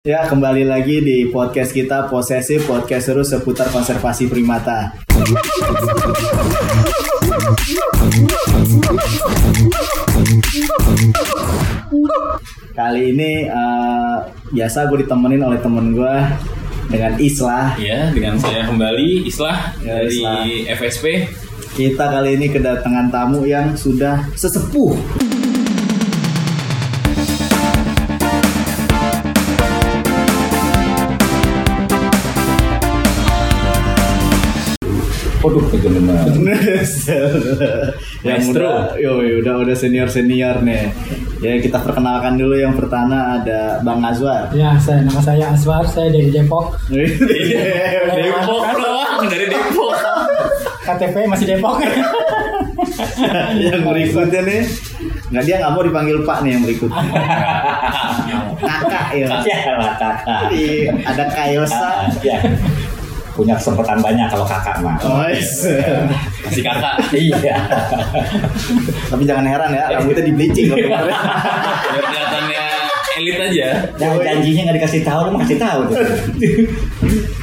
Ya, kembali lagi di podcast kita Posesif, podcast seru seputar konservasi primata. Kali ini eh, biasa gue ditemenin oleh temen gue dengan Islah. Ya, dengan saya kembali Islah Ya, dari Islah. FSP. Kita kali ini kedatangan tamu yang sudah sesepuh. Waduh, kejenuhan. yang Maestro. udah, yo, udah udah senior senior nih. Ya kita perkenalkan dulu yang pertama ada Bang Azwar. Ya, saya nama saya Aswar, saya dari Depok. Depok doang dari Depok. KTP masih Depok. yang berikutnya nih nggak dia nggak mau dipanggil Pak nih yang berikutnya kakak ya kakak. Iya, ada Kayosa. Punya kesempatan banyak kalau kakak mah. oh, yes. Masih kakak. Iya. tapi jangan heran ya rambutnya di bleaching loh kemarin. Biar kelihatannya elit aja. Yang janjinya nggak dikasih tahu, lu kasih tahu. tuh.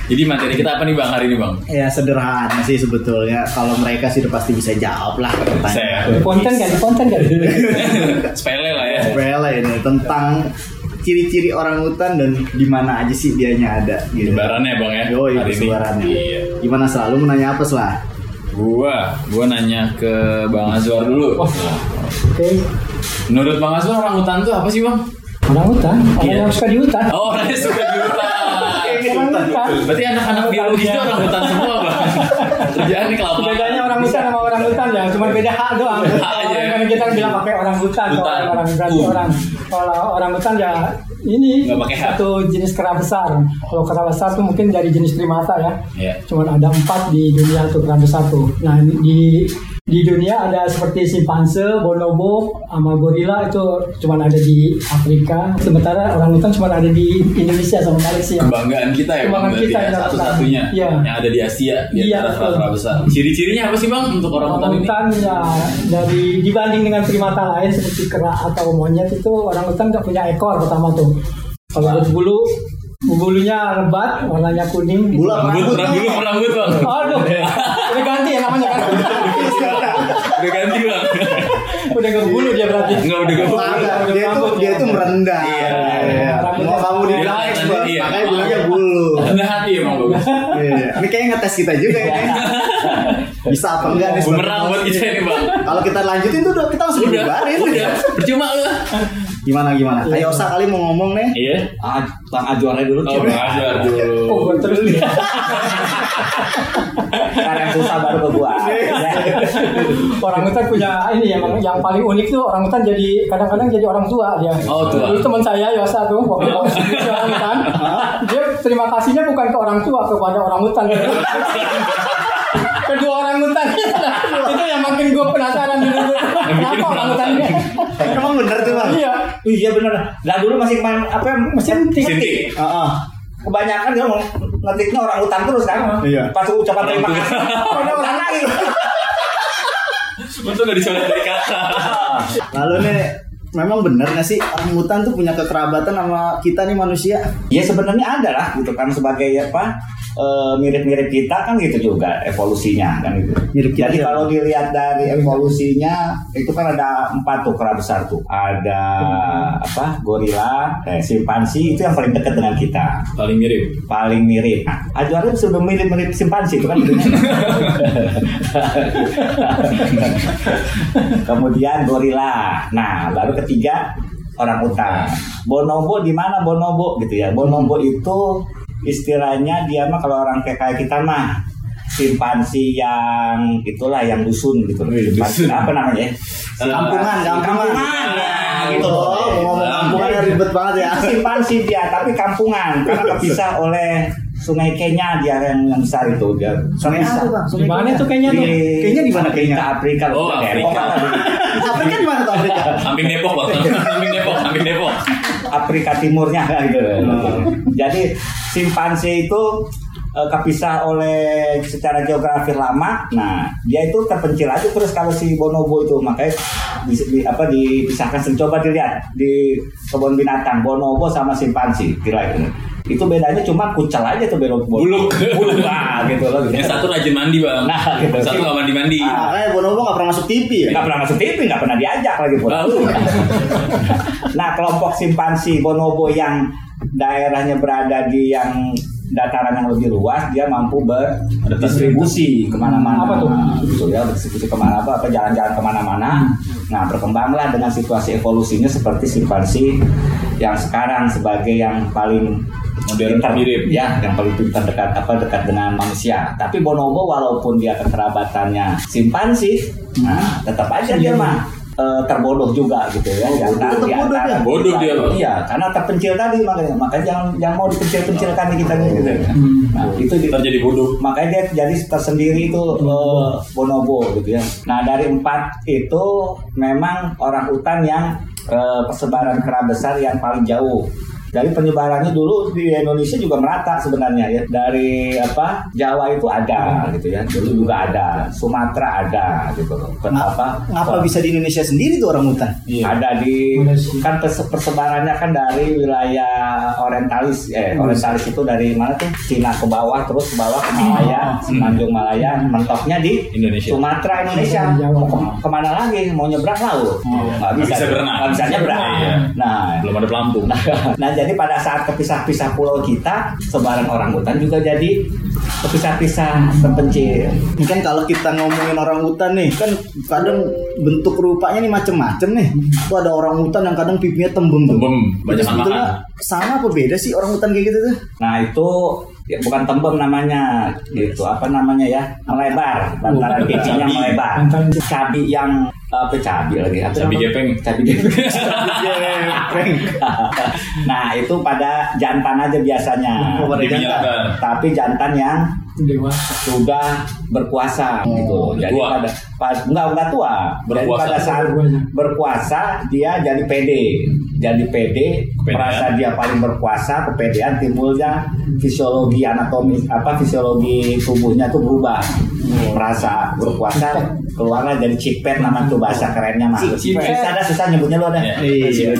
Jadi materi kita apa nih Bang hari ini Bang? ya sederhana sih sebetulnya kalau mereka sih udah pasti bisa jawab lah pertanyaan Saya. Konten kan, konten kan. Sepele lah ya. Sepele ini tentang ciri-ciri orang hutan dan di mana aja sih dianya ada gitu. Lebarannya Bang ya. Hari ini. suaranya. Iya. Gimana selalu mau nanya apa selah? Gua, gua nanya ke Bang Azwar dulu. Oke. Menurut Bang Azwar orang hutan tuh apa sih Bang? Orang hutan, orang Iya. yang suka di hutan. Oh, orangnya suka di hutan. Orang hutan. Berarti anak-anak biologis itu orang hutan semua Bang. Kerjaan nih kelapa. Bedanya orang hutan sama orang hutan ya, cuma beda hak doang. Hak aja. Kan kita bilang pakai orang hutan, kalau Hutan. orang berarti Uh. orang. Kalau orang hutan ya ini satu jenis kera besar. Kalau kera besar tuh mungkin dari jenis primata ya. Iya. Cuma ada empat di dunia tuh kera besar tuh. Nah di di dunia ada seperti simpanse, bonobo, sama gorila itu cuma ada di Afrika. Sementara orang hutan cuma ada di Indonesia sama Malaysia. Kebanggaan kita ya Bang, Kebanggaan kita ya, satu-satunya Iya. yang ada di Asia di Iya, besar. Ciri-cirinya apa sih Bang untuk orang hutan ini? hutan ya dari dibanding dengan primata lain seperti kera atau monyet itu orang hutan nggak punya ekor pertama tuh. Kalau berbulu bulunya lebat, warnanya kuning. Bulat Rambut, rambut, rambut Bang. Aduh, ganti ya namanya kan? Udah ganti Bang. udah nggak berbulu dia berarti. Enggak udah. Maka dia tuh dia tuh merendah. Iya. Iya. Mau kamu di Iya, like, iya. makanya bilangnya bulu. Rendah hati emang bagus. Iya. Ini kayaknya ngetes kita juga ini. Bisa apa enggak nih? Bumerang buat kita ini Bang. Kalau kita lanjutin tuh kita langsung bubarin. udah. Percuma lu. Gimana gimana? Kayak Osa kali mau ngomong nih. Iya. Ah, Bang Ajuarnya dulu. Oh, Bang dulu. Oh, gua terus nih. Karena yang susah baru ke gua. Ya. orang hutan punya ini yang yang paling unik tuh orang hutan jadi kadang-kadang jadi orang tua dia. Oh, tua. Itu teman saya Yosa tuh waktu di orang hutan. Dia terima kasihnya bukan ke orang tua kepada orang hutan. Kedua orang hutan itu yang makin gue penasaran dulu. Kenapa orang hutan ini? Emang bener tuh bang? Iya, Iya benar. Nah dulu masih main apa mesin tik. Sintik. Heeh. Kebanyakan dia mau ngetiknya orang hutan terus kan. Iya. Pas ucapan terima Orang kasih. Ada orang lagi. Untung gak dicolek dari kata. Lalu nih memang bener nggak sih orang hutan tuh punya kekerabatan sama kita nih manusia? Ya sebenarnya ada lah gitu kan sebagai apa eh, mirip-mirip kita kan gitu juga evolusinya kan gitu. Mirip kita Jadi ya? kalau dilihat dari evolusinya itu kan ada empat tuh kera besar tuh. Ada apa gorila, eh, simpansi itu yang paling dekat dengan kita. Paling mirip. Paling mirip. Nah, Ajuarnya sudah mirip-mirip simpansi itu kan. Kemudian gorila. Nah, baru ketiga orang hutan. Bonobo di mana bonobo gitu ya. Bonobo itu istilahnya dia mah kalau orang kayak kayak kita mah simpansi yang itulah yang dusun gitu. Wih, Simpansi, dusun. apa namanya? Kampungan, kampungan. Kampungan, nah, gitu. Ngomong kampungannya ribet banget ya. Simpansi dia, tapi kampungan karena kepisah oleh Sungai Kenya dia yang, yang besar itu dia. Sungai apa bang? Di mana tuh kayaknya tuh? Kayaknya di mana kayaknya? Afrika, Afrika. Oh, Afrika. kan. Afrika di mana tuh Afrika? Samping Depok Bang. Samping Depok, samping Depok. Afrika Timurnya gitu. Hmm. Jadi simpanse itu eh, kepisah oleh secara geografi lama. Nah, dia itu terpencil aja terus kalau si bonobo itu makanya di, di- apa dipisahkan coba dilihat di kebun binatang bonobo sama simpansi kira itu. Itu bedanya cuma kucel aja tuh bonobo. Buluk. Buluk ah, gitu loh. Yang satu rajin mandi bang. Nah, gitu. Satu nggak mandi mandi. Ah. Makanya Bonobo nggak pernah masuk TV ya. nggak pernah masuk TV, nggak pernah diajak lagi. Lalu. nah, kelompok simpansi bonobo yang daerahnya berada di yang dataran yang lebih luas, dia mampu berdistribusi ke mana-mana. Apa tuh? Gitu ya, berdistribusi ke mana apa, apa jalan-jalan ke mana-mana. Nah, berkembanglah dengan situasi evolusinya seperti simpansi yang sekarang sebagai yang paling Modern pintar, mirip. ya yang paling pintar dekat apa dekat dengan manusia tapi bonobo walaupun dia kekerabatannya simpansi nah tetap aja dia mah eh, terbodoh juga gitu ya tetap di bodoh antara- dia. Bodoh dia, Bang. iya karena terpencil tadi makanya makanya jangan jangan mau dikecil-kecilkan kita gitu ya. nah itu di- Ntar jadi bodoh. makanya dia jadi tersendiri itu eh, bonobo gitu ya. Nah dari empat itu memang orang hutan yang eh, persebaran kera besar yang paling jauh. Dari penyebarannya dulu di Indonesia juga merata sebenarnya ya. Dari apa Jawa itu ada gitu ya. Dulu juga ada. Sumatera ada gitu loh. Kenapa? Ngapa bisa di Indonesia sendiri tuh orang hutan? ada di Malaysia. kan pers- persebarannya kan dari wilayah orientalis eh orientalis itu dari mana tuh Cina ke bawah terus ke bawah ke Malaya Semenanjung Malaya mentoknya di Indonesia. Sumatera Indonesia Jawa. mau ke- ke mana lagi mau nyebrang laut nggak Nggak bisa berenang. nggak bisa nyebrang Iya. nah Belum ada pelampung. nah jadi pada saat kepisah-pisah pulau kita sebaran orang hutan juga jadi kepisah-pisah terpencil kan kalau kita ngomongin orang hutan nih, kan kadang bentuk rupanya nih macem-macem nih. Tuh ada orang hutan yang kadang pipinya tembem. Tembem, Itu banyak makan. sama apa beda sih orang hutan kayak gitu tuh? Nah itu ya bukan tembem namanya, gitu apa namanya ya melebar, bantaran pipinya Cabi. melebar. Cabi yang apa cabi lagi? Apa Cabi gepeng. Cabi gepeng. Nah itu pada jantan aja biasanya. Oh, pada jantan. Tapi jantan yang dewasa. sudah berpuasa gitu. Jadi tua. pada pas enggak enggak tua. Jadi Berpuasa. pada saat berpuasa dia jadi pede. Jadi pede, Kepedean. merasa dia paling berpuasa, kepedean timbulnya fisiologi anatomi apa fisiologi tubuhnya tuh berubah. Merasa berpuasa keluarlah jadi cipet nama tuh bahasa kerennya mah. Cipet. Susah ada susah nyebutnya lo ada. Iya.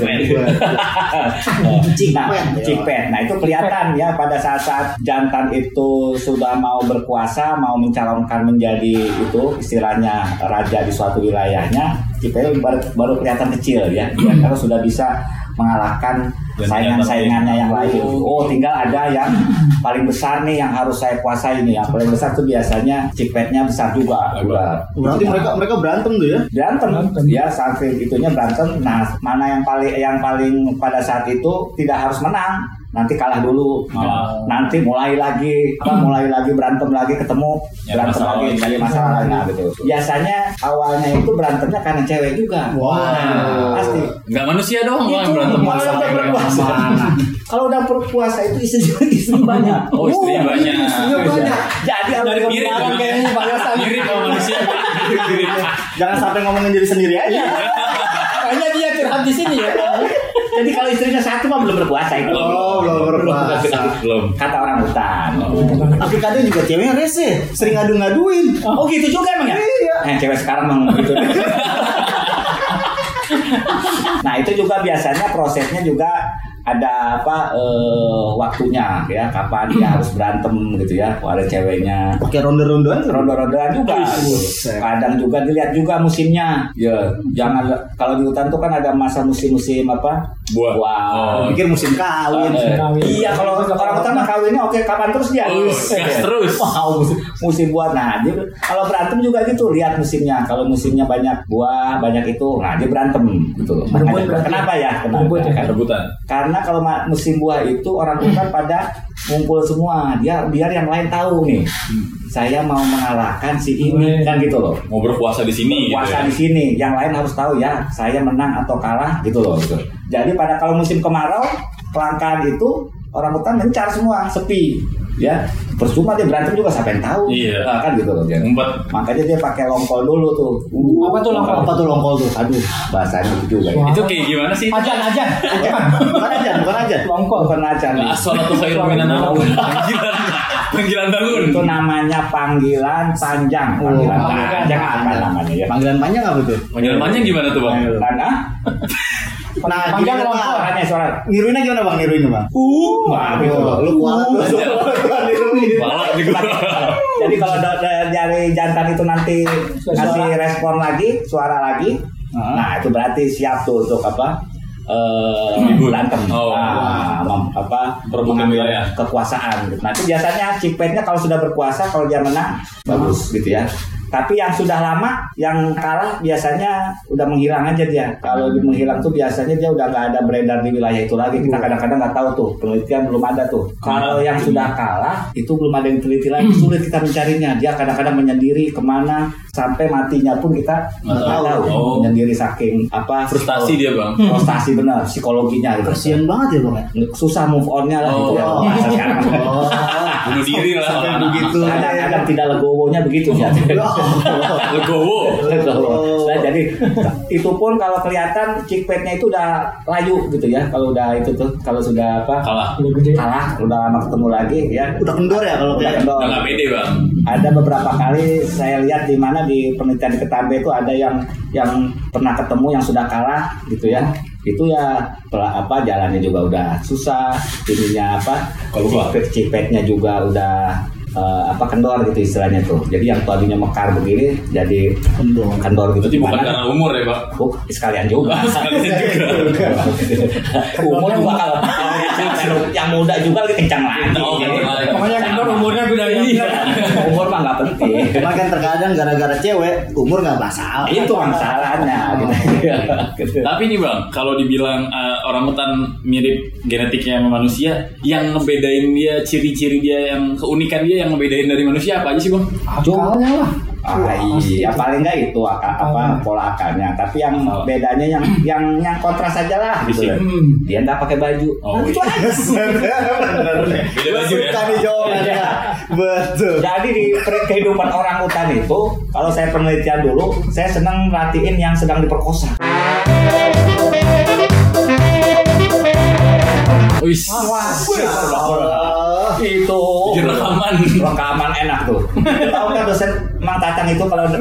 Nah, Cipet. cipet. Nah, itu kelihatan ya pada saat-saat jantan itu sudah mau berkuasa, mau mencalonkan menjadi itu istilahnya raja di suatu wilayahnya, cipet baru, baru kelihatan kecil ya. Dia kalau sudah bisa mengalahkan saingan-saingannya yang lain. Oh, tinggal ada yang paling besar nih yang harus saya kuasai nih. Yang paling besar tuh biasanya cipetnya besar juga. Berarti mereka mereka berantem tuh ya? berantem, Berantem. ya sampai itunya berantem nah mana yang paling yang paling pada saat itu tidak harus menang nanti kalah dulu Malah. nanti mulai lagi apa mulai lagi berantem lagi ketemu Ya, berantem masalah lagi cari masalah lagi nah, gitu biasanya awalnya itu berantemnya karena cewek juga Wow. pasti Nggak manusia doang bang Itu berantem malah masalah berpuasa. kalau udah berpuasa itu istri istri banyak Oh, istrinya banyak. istrinya banyak jadi Mirip kemarin kayaknya Yosan. Mirip sama manusia. Jangan sampai ngomongin diri sendiri aja. Kayaknya dia curhat di sini ya. jadi kalau istrinya satu mah belum berpuasa itu Oh, belum berpuasa. Belum. kata orang hutan. Tapi kadang juga ceweknya rese, sering ngadu-ngaduin. Oh gitu juga emang ya? Iya. Eh, cewek sekarang emang gitu. nah itu juga biasanya prosesnya juga ada apa eh, waktunya ya kapan dia harus berantem gitu ya kalau ada ceweknya Pakai ronde-rondean tuh. ronda-rondaan juga gitu. Buset. kadang juga dilihat juga musimnya ya jangan kalau di hutan tuh kan ada masa musim-musim apa Buah. Oh. Pikir musim kawin. Eh, kawin. iya kalau orang mah kawinnya oke kapan terus dia Oh, gas terus. Wow, musim, musim buah. Nah, dia kalau berantem juga gitu, lihat musimnya. Kalau musimnya banyak buah, banyak itu, nah dia berantem gitu loh. Kenapa ya? Kenapa? Ya? Karena- Rebutan. Karena kalau musim buah itu orang hutan pada ngumpul semua. Dia biar yang lain tahu nih. Saya mau mengalahkan si ini kan gitu loh. Mau berpuasa di sini gitu Puasa ya. di sini, yang lain harus tahu ya, saya menang atau kalah gitu loh. Gitu. Jadi pada kalau musim kemarau, kelangkaan itu orang hutan mencar semua, sepi, ya. Percuma dia berantem juga siapa yang tahu, Iya. Nah, kan gitu loh. Jadi, Ngumpet. makanya dia pakai longkol dulu tuh. Uh, Apa tuh longkol? Apa tuh longkol tuh? Aduh, bahasanya itu juga. Ya. Itu kayak gimana sih? Ajan, ajan. Bukan aja, bukan aja. Longkol. Bukan aja nih. Asal tuh khairun minan. Gila. Panggilan bangun. itu namanya panggilan panjang panggilan Oh, panjang apa namanya ya Panggilan panjang apa tuh? Panggilan panjang gimana tuh bang? panggilan ah Nah, Panjang gimana, apa? Bang? suaranya suara Niruinnya gimana bang? Niruinnya bang? uh wah gitu Oh, lu. Niruin. Balak juga. jadi kalau da- da- dari jantan itu nanti kasih respon lagi suara lagi Ah. nah itu berarti siap tuh untuk apa eh berantem Oh. Ah, mem- apa Perebutan wilayah. kekuasaan gitu. nah itu biasanya cikpetnya kalau sudah berkuasa kalau dia menang bagus gitu ya tapi yang sudah lama yang kalah biasanya udah menghilang aja dia. Kalau dia menghilang tuh biasanya dia udah nggak ada beredar di wilayah itu lagi. Kita kadang-kadang nggak tahu tuh penelitian belum ada tuh. Kalau yang sudah kalah itu belum ada yang teliti lagi. Sulit kita mencarinya. Dia kadang-kadang menyendiri ke mana sampai matinya pun kita nggak tahu. tahu. Oh. menyendiri saking apa Frustasi dia bang. frustasi benar psikologinya gitu. Kasian banget ya bang ya? susah move onnya lah gitu ya. Oh. bahasa sekarang Oh, Bunuh diri lah. sampai begitu. kadang-kadang tidak legowonya begitu ya Legowo. Legowo. Nah, jadi itu pun kalau kelihatan chickpetnya itu udah layu gitu ya kalau udah itu tuh kalau sudah apa Kalah. Udah gede. kalah udah lama ketemu lagi ya Udah kendor ya kalau udah kendor. Udah nggak pede bang. ada beberapa kali saya lihat di mana di penelitian di Ketambe itu ada yang yang pernah ketemu yang sudah kalah gitu ya itu ya pela- apa jalannya juga udah susah ininya apa cipet cipetnya juga udah eh, apa kendor gitu istilahnya tuh jadi yang tadinya mekar begini jadi kendor. kendor gitu Berarti bukan karena umur ya pak. Oh, sekalian juga. Sekalian juga. Umur juga kalau kalau yang muda juga lebih kencang lagi. Oh, kendor umurnya udah Iya. Mah nggak penting. Cuma kan terkadang gara-gara cewek umur nggak masalah. Itu masalahnya. Gitu. Tapi nih bang, kalau dibilang uh, orang hutan mirip genetiknya sama manusia, yang ngebedain dia, ciri-ciri dia, yang keunikan dia, yang ngebedain dari manusia apa aja sih bang? Akalnya lah. Ah, iya, paling nggak itu akal, apa pola akalnya. Tapi yang bedanya yang yang yang kontras aja lah gitu. Hmm. Dia nggak pakai baju. Oh, Itu iya. aja. Beda baju ya. Suka nih jawabannya. Betul. Jadi di kehidupan orang hutan itu, kalau saya penelitian dulu, saya senang merhatiin yang sedang diperkosa. Wis. Allah. Itu rekaman. rekaman enak tuh. Tahu kan dosen Mang Tatang itu kalau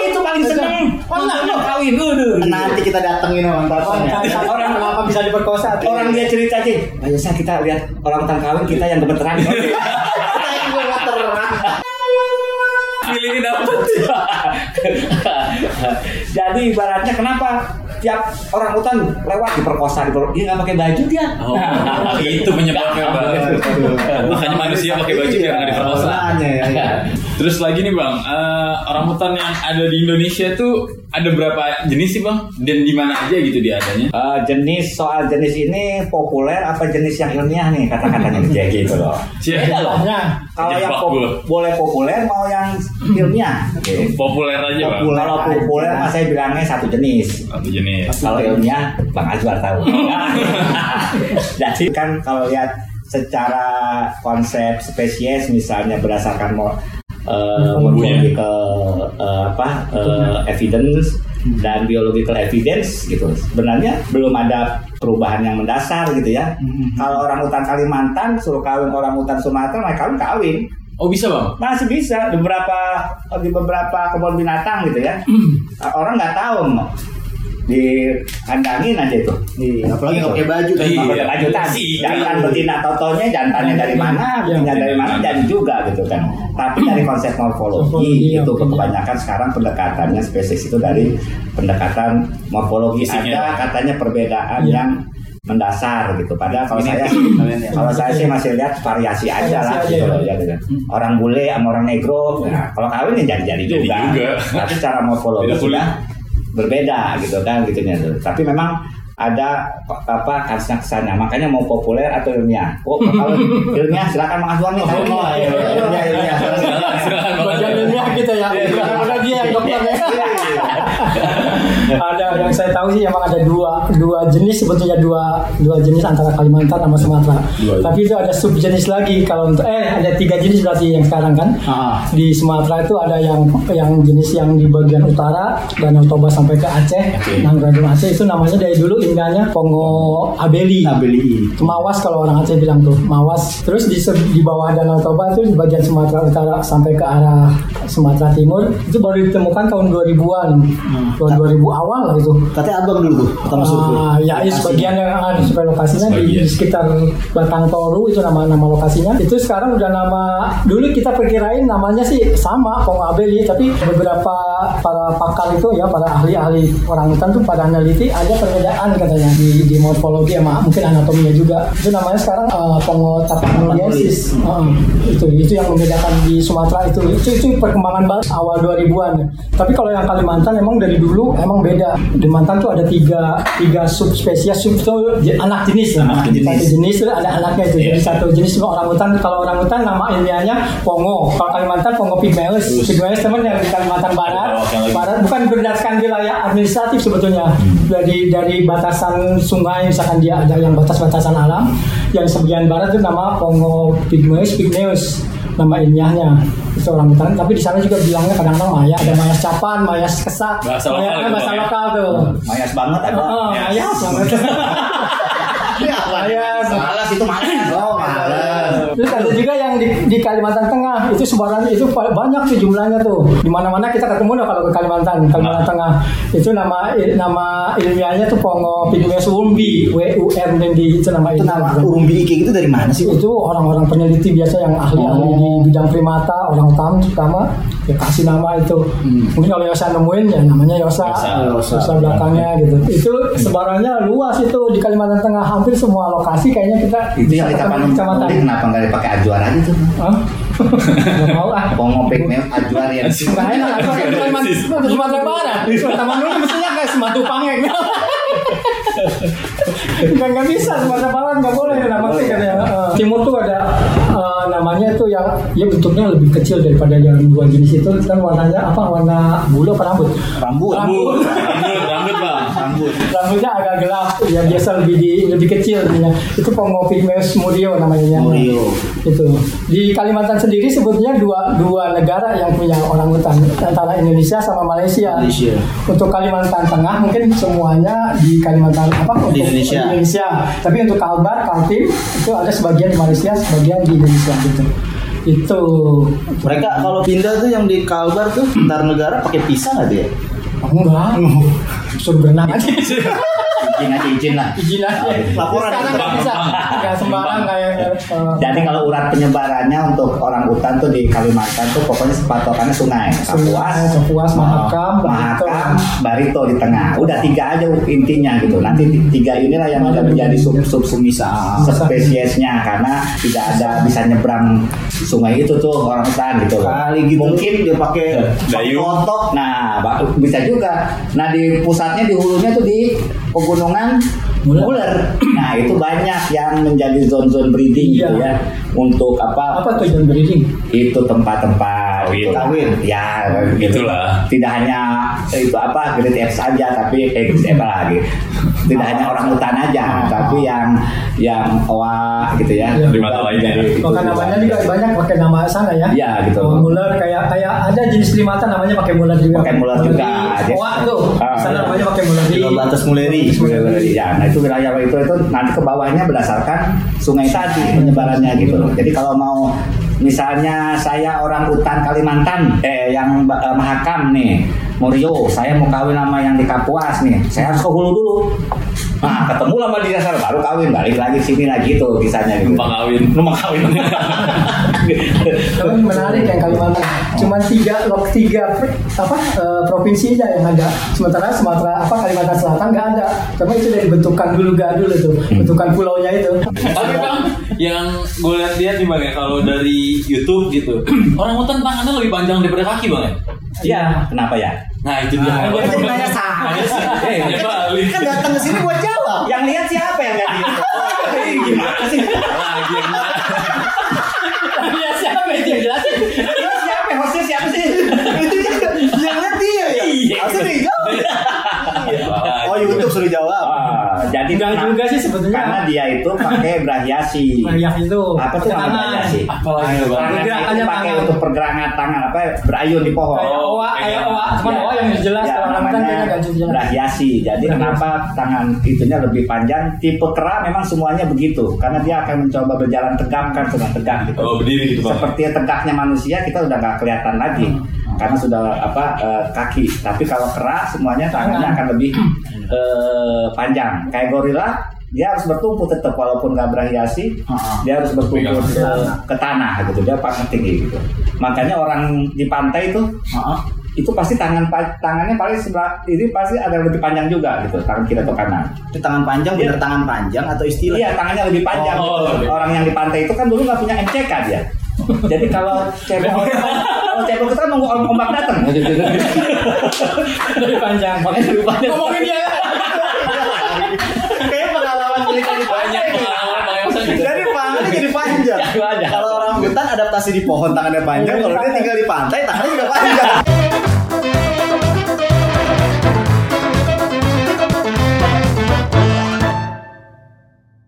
itu paling seneng. Mana lo kawin dulu. Nanti kita datengin orang Orang tatanya. orang kenapa bisa diperkosa? Orang dia cerita aja, biasa kita lihat orang hutan kawin kita yang gemeteran. Feelingnya dapet. Jadi ibaratnya kenapa tiap orang hutan lewat diperkosa, diper- dia nggak pakai baju dia. Oh, itu penyebabnya bang. Makanya manusia pakai baju biar nggak diperkosa. Makanya ya, ya. Terus lagi nih bang, eh, orang hutan yang ada di Indonesia tuh ada berapa jenis sih bang? Dan di mana aja gitu dia adanya? Eh, jenis soal jenis ini populer apa jenis yang ilmiah nih kata-katanya kayak gitu loh. Beda loh. Kalau yang pop- boleh populer mau yang ilmiah. Oke. Populer aja bang. Populer. Kalau populer mah saya bilangnya satu jenis. Satu jenis. Kalau ilmiah Bang Azwar tahu. Jadi kan kalau lihat secara konsep spesies misalnya berdasarkan eh, morphological eh, apa eh, evidence dan biological evidence gitu. Sebenarnya belum ada perubahan yang mendasar gitu ya. Kalau orang hutan Kalimantan suruh kawin orang hutan Sumatera mereka kawin kawin. Oh bisa bang? Masih bisa beberapa di beberapa kebun binatang gitu ya. Orang nggak tahu dikandangin aja itu. Iya, apalagi nggak pakai baju. Iya. Nggak pakai baju tadi. Jantan iya. betina totonya jantannya dari mana, betina dari mana jadi juga gitu kan. Tapi dari konsep morfologi itu kebanyakan sekarang pendekatannya spesies itu dari pendekatan morfologi ada katanya perbedaan Iya. yang mendasar gitu. Padahal kalau saya sih, kalau saya sih masih lihat variasi aja lah gitu aja, loh ya gitu. Orang bule sama orang negro, nah, kalau kawin ya jadi-jadi Jadi juga. juga. Tapi secara morfologi sudah berbeda gitu kan gitunya tuh. Tapi memang ada apa kansnya ke sana makanya mau populer atau ilmiah oh kalau ilmiah silakan Mas Aswan nih Oh, iya, iya, iya, iya. Silakan, silakan, Bang. Bagian ilmiah kita itu ya. Karena dia yang dokter ya. Ada yang saya tahu sih emang ada dua dua jenis sebetulnya dua dua jenis antara Kalimantan sama Sumatera. Tapi itu ada subjenis lagi kalau untuk eh ada tiga jenis berarti yang sekarang kan. Ah. Di Sumatera itu ada yang yang jenis yang di bagian utara Danau Toba sampai ke Aceh, Nanggradung Aceh itu namanya dari dulu indahnya Pongo Abeli. Abeli. Itu Mawas kalau orang Aceh bilang tuh Mawas. Terus di di bawah Danau Toba itu di bagian Sumatera Utara sampai ke arah Sumatera Timur itu baru ditemukan tahun 2000-an. Tahun 2000 awal lah itu. Katanya abang dulu tuh pertama survei. Ah, ya, ini sebagian yang ah, di supaya lokasinya di, Sebagian. di sekitar Batang Toru itu nama nama lokasinya. Itu sekarang udah nama dulu kita perkirain namanya sih sama Pongo Abeli, tapi beberapa para pakar itu ya para ahli-ahli orang hutan tuh pada meneliti ada perbedaan katanya di, di morfologi sama mungkin anatominya juga. Itu namanya sekarang eh, Pongo tapanuliensis. Ah, itu itu yang membedakan di Sumatera itu itu itu perkembangan baru awal 2000-an. Tapi kalau yang Kalimantan emang dari dulu emang beda. Di Kalimantan tuh ada tiga tiga subspesies sub itu anak jenis lah. Anak jenis. Satu jenis itu ada anaknya itu. Jadi satu jenis orang hutan. Kalau orang hutan nama ilmiahnya Pongo. Kalau Kalimantan Pongo pygmaeus. Pygmaeus teman yang di Kalimantan Barat. Oh. Barat bukan berdasarkan wilayah administratif sebetulnya. Dari dari batasan sungai misalkan dia ada yang batas-batasan alam. Yang sebagian barat itu nama Pongo pygmaeus pygmaeus nama ilmiahnya itu orang hutan tapi di sana juga bilangnya kadang-kadang maya ada mayas capan mayas kesat Bahasa lokal Maya- itu, bahasa ya? lokal tuh Mayas banget ada. Oh, mayas banget apa? mayas Malas itu malas. Oh, malas. Terus ada di, di Kalimantan Tengah itu sebarannya itu banyak tuh jumlahnya tuh. Di mana-mana kita ketemu dah kalau ke Kalimantan, Kalimantan Tengah. Itu nama il- nama ilmiahnya tuh Pongo Pygmaeus wurmbi, W U R M B itu nama Itu nama ilmiahnya. urung biki itu dari mana sih? Itu orang-orang peneliti biasa yang ahli-ahli di bidang primata, orang hutan terutama ya kasih nama itu. Mungkin kalau Yosa nemuin ya namanya Yosa. Yosa. Yosa belakangnya gitu. Itu sebarannya luas itu di Kalimantan Tengah hampir semua lokasi kayaknya kita Itu yang kita kecamatan. kenapa nggak dipakai ajuar aja tuh? Hah? Gak mau ah. Pongopek mem ajuar ya. Nggak enak, Sumatera Barat. Taman dulu mestinya kayak Sematu Pangeng. Nggak nggak bisa Sumatera Barat nggak boleh nama sih katanya. Eh, Timur tuh ada namanya tuh yang ya bentuknya lebih kecil daripada yang dua jenis itu kan warnanya apa warna bulu apa rambut? Rambut. Rambut, rambut, rambut bang. Rambut. Rambutnya agak gelap, ya biasa lebih di, lebih kecil ininya. Itu Pongo Pygmaeus murio namanya. Murio. itu di Kalimantan sendiri sebetulnya dua dua negara yang punya orang hutan antara Indonesia sama Malaysia. Malaysia. Untuk Kalimantan Tengah mungkin semuanya di Kalimantan apa? Untuk Indonesia. Indonesia. Tapi untuk Kalbar, Kaltim itu ada sebagian di Malaysia, sebagian di Indonesia gitu. Itu Mereka kalau pindah tuh yang di Kalbar tuh antar negara pakai pisah nggak dia? enggak. Suruh berenang aja. Izin aja izin lah. Izin aja. Laporan. Sekarang nggak bisa. Nggak sembarang kayak. Eh, Jadi kalau urat penyebarannya untuk orang hutan tuh di Kalimantan tuh pokoknya patokannya sungai, Kapuas, Sungai, Kapuas, Mahakam, Barito. Mahakam, Barito di tengah. Udah tiga aja intinya gitu. Nanti tiga inilah yang akan menjadi sub sub sub spesiesnya karena tidak ada bisa nyebrang sungai itu tuh orang hutan gitu. Kali gitu. Mungkin dia pakai Dayung. kotok. Nah, bisa juga. Nah, di pusatnya di hulunya tuh di pegunungan Muler. Nah, itu banyak yang menjadi zone-zone breeding gitu Iya. ya. Untuk apa? apa tujuan breeding? Itu tempat-tempat Kawin. Kawin. Ya, gitu. Itulah. Tidak hanya itu apa grade F saja, tapi eh grade F lagi. Tidak hanya orang hutan aja, tapi yang yang owa gitu ya. Iya. Primata lainnya. Maka namanya juga banyak pakai nama sana ya. Iya, gitu. Oh, kayak kayak ada jenis primata namanya pakai muler juga. Pakai muler juga. Oa tuh. Ah, sana namanya pakai muler di. Batas muleri. Ya, nah itu wilayah itu itu nanti ke bawahnya berdasarkan sungai tadi penyebarannya gitu. Jadi kalau mau misalnya saya orang hutan Kalimantan, eh yang eh, Mahakam nih, Murio, saya mau kawin sama yang di Kapuas nih, saya harus ke hulu dulu. Nah, ketemu lama di dasar baru kawin, balik lagi sini lagi tuh kisahnya gitu. Numpang kawin. Numpang kawin. Tapi menarik yang Kalimantan. Cuma tiga lok tiga apa eh, provinsi aja yang ada. Sementara Sumatera apa Kalimantan Selatan nggak ada. Cuma itu dari bentukan dulu gadul itu, bentukan pulaunya itu. Tapi bang, yang gue lihat-lihat nih bang ya, kalau dari YouTube gitu, orang hutan tangannya lebih panjang daripada kaki bang ya. Iya, kenapa ya? Nah itu dia. Nah, gua jadi nanya sama. Nanya sih. Eh. Kan datang ke sini buat jawab. Yang lihat siapa yang lihat dia? Gimana sih? Lagi ya siapa itu yang jelasin? Iya, siapa? Hostnya siapa sih? Yang ngerti ya? Iya. Harusnya dia jawab. Iya. Oh YouTube suruh jawab. Ah. Enggak Nah, juga sih sebetulnya. Karena dia itu pakai brahiasi. Nah, itu. Apa tuh namanya brahiasi? Tangan itu Pergerakannya pakai untuk pergerakan tangan apa berayun di pohon. Kayak owa, kayak owa, cuman Ya. owa yang jelas Ya, kalau orang kan namanya brahiasi. Jadi kenapa tangan itunya lebih panjang? Tipe kera memang semuanya begitu, karena dia akan mencoba berjalan tegak kan sudah tegak gitu. Oh berdiri gitu. Seperti tegaknya manusia kita udah nggak kelihatan lagi karena sudah apa eh, kaki. Tapi kalau kera semuanya tangannya akan lebih eh, panjang. Kayak gorila dia harus bertumpu tetap walaupun nggak berhiasi dia harus bertumpu ke, ke tanah gitu dia paling tinggi gitu makanya orang di pantai itu itu pasti tangan tangannya paling sebelah ini pasti ada yang lebih panjang juga gitu tangan kiri atau kanan Itu tangan panjang bener tangan panjang atau istilah? Iya tangannya lebih panjang. Oh, gitu. lebih. Orang yang di pantai itu kan dulu nggak punya MCK dia. Jadi kalau cebok kalau cebok itu kan nunggu ombak datang. Lebih panjang. Makanya lebih panjang. Ngomongin dia. Kayak pengalaman cerita di Banyak gitu. Jadi jadi panjang. Jadi panjang. Kalau orang hutan adaptasi di pohon tangannya panjang, kalau dia tinggal di pantai tangannya juga panjang.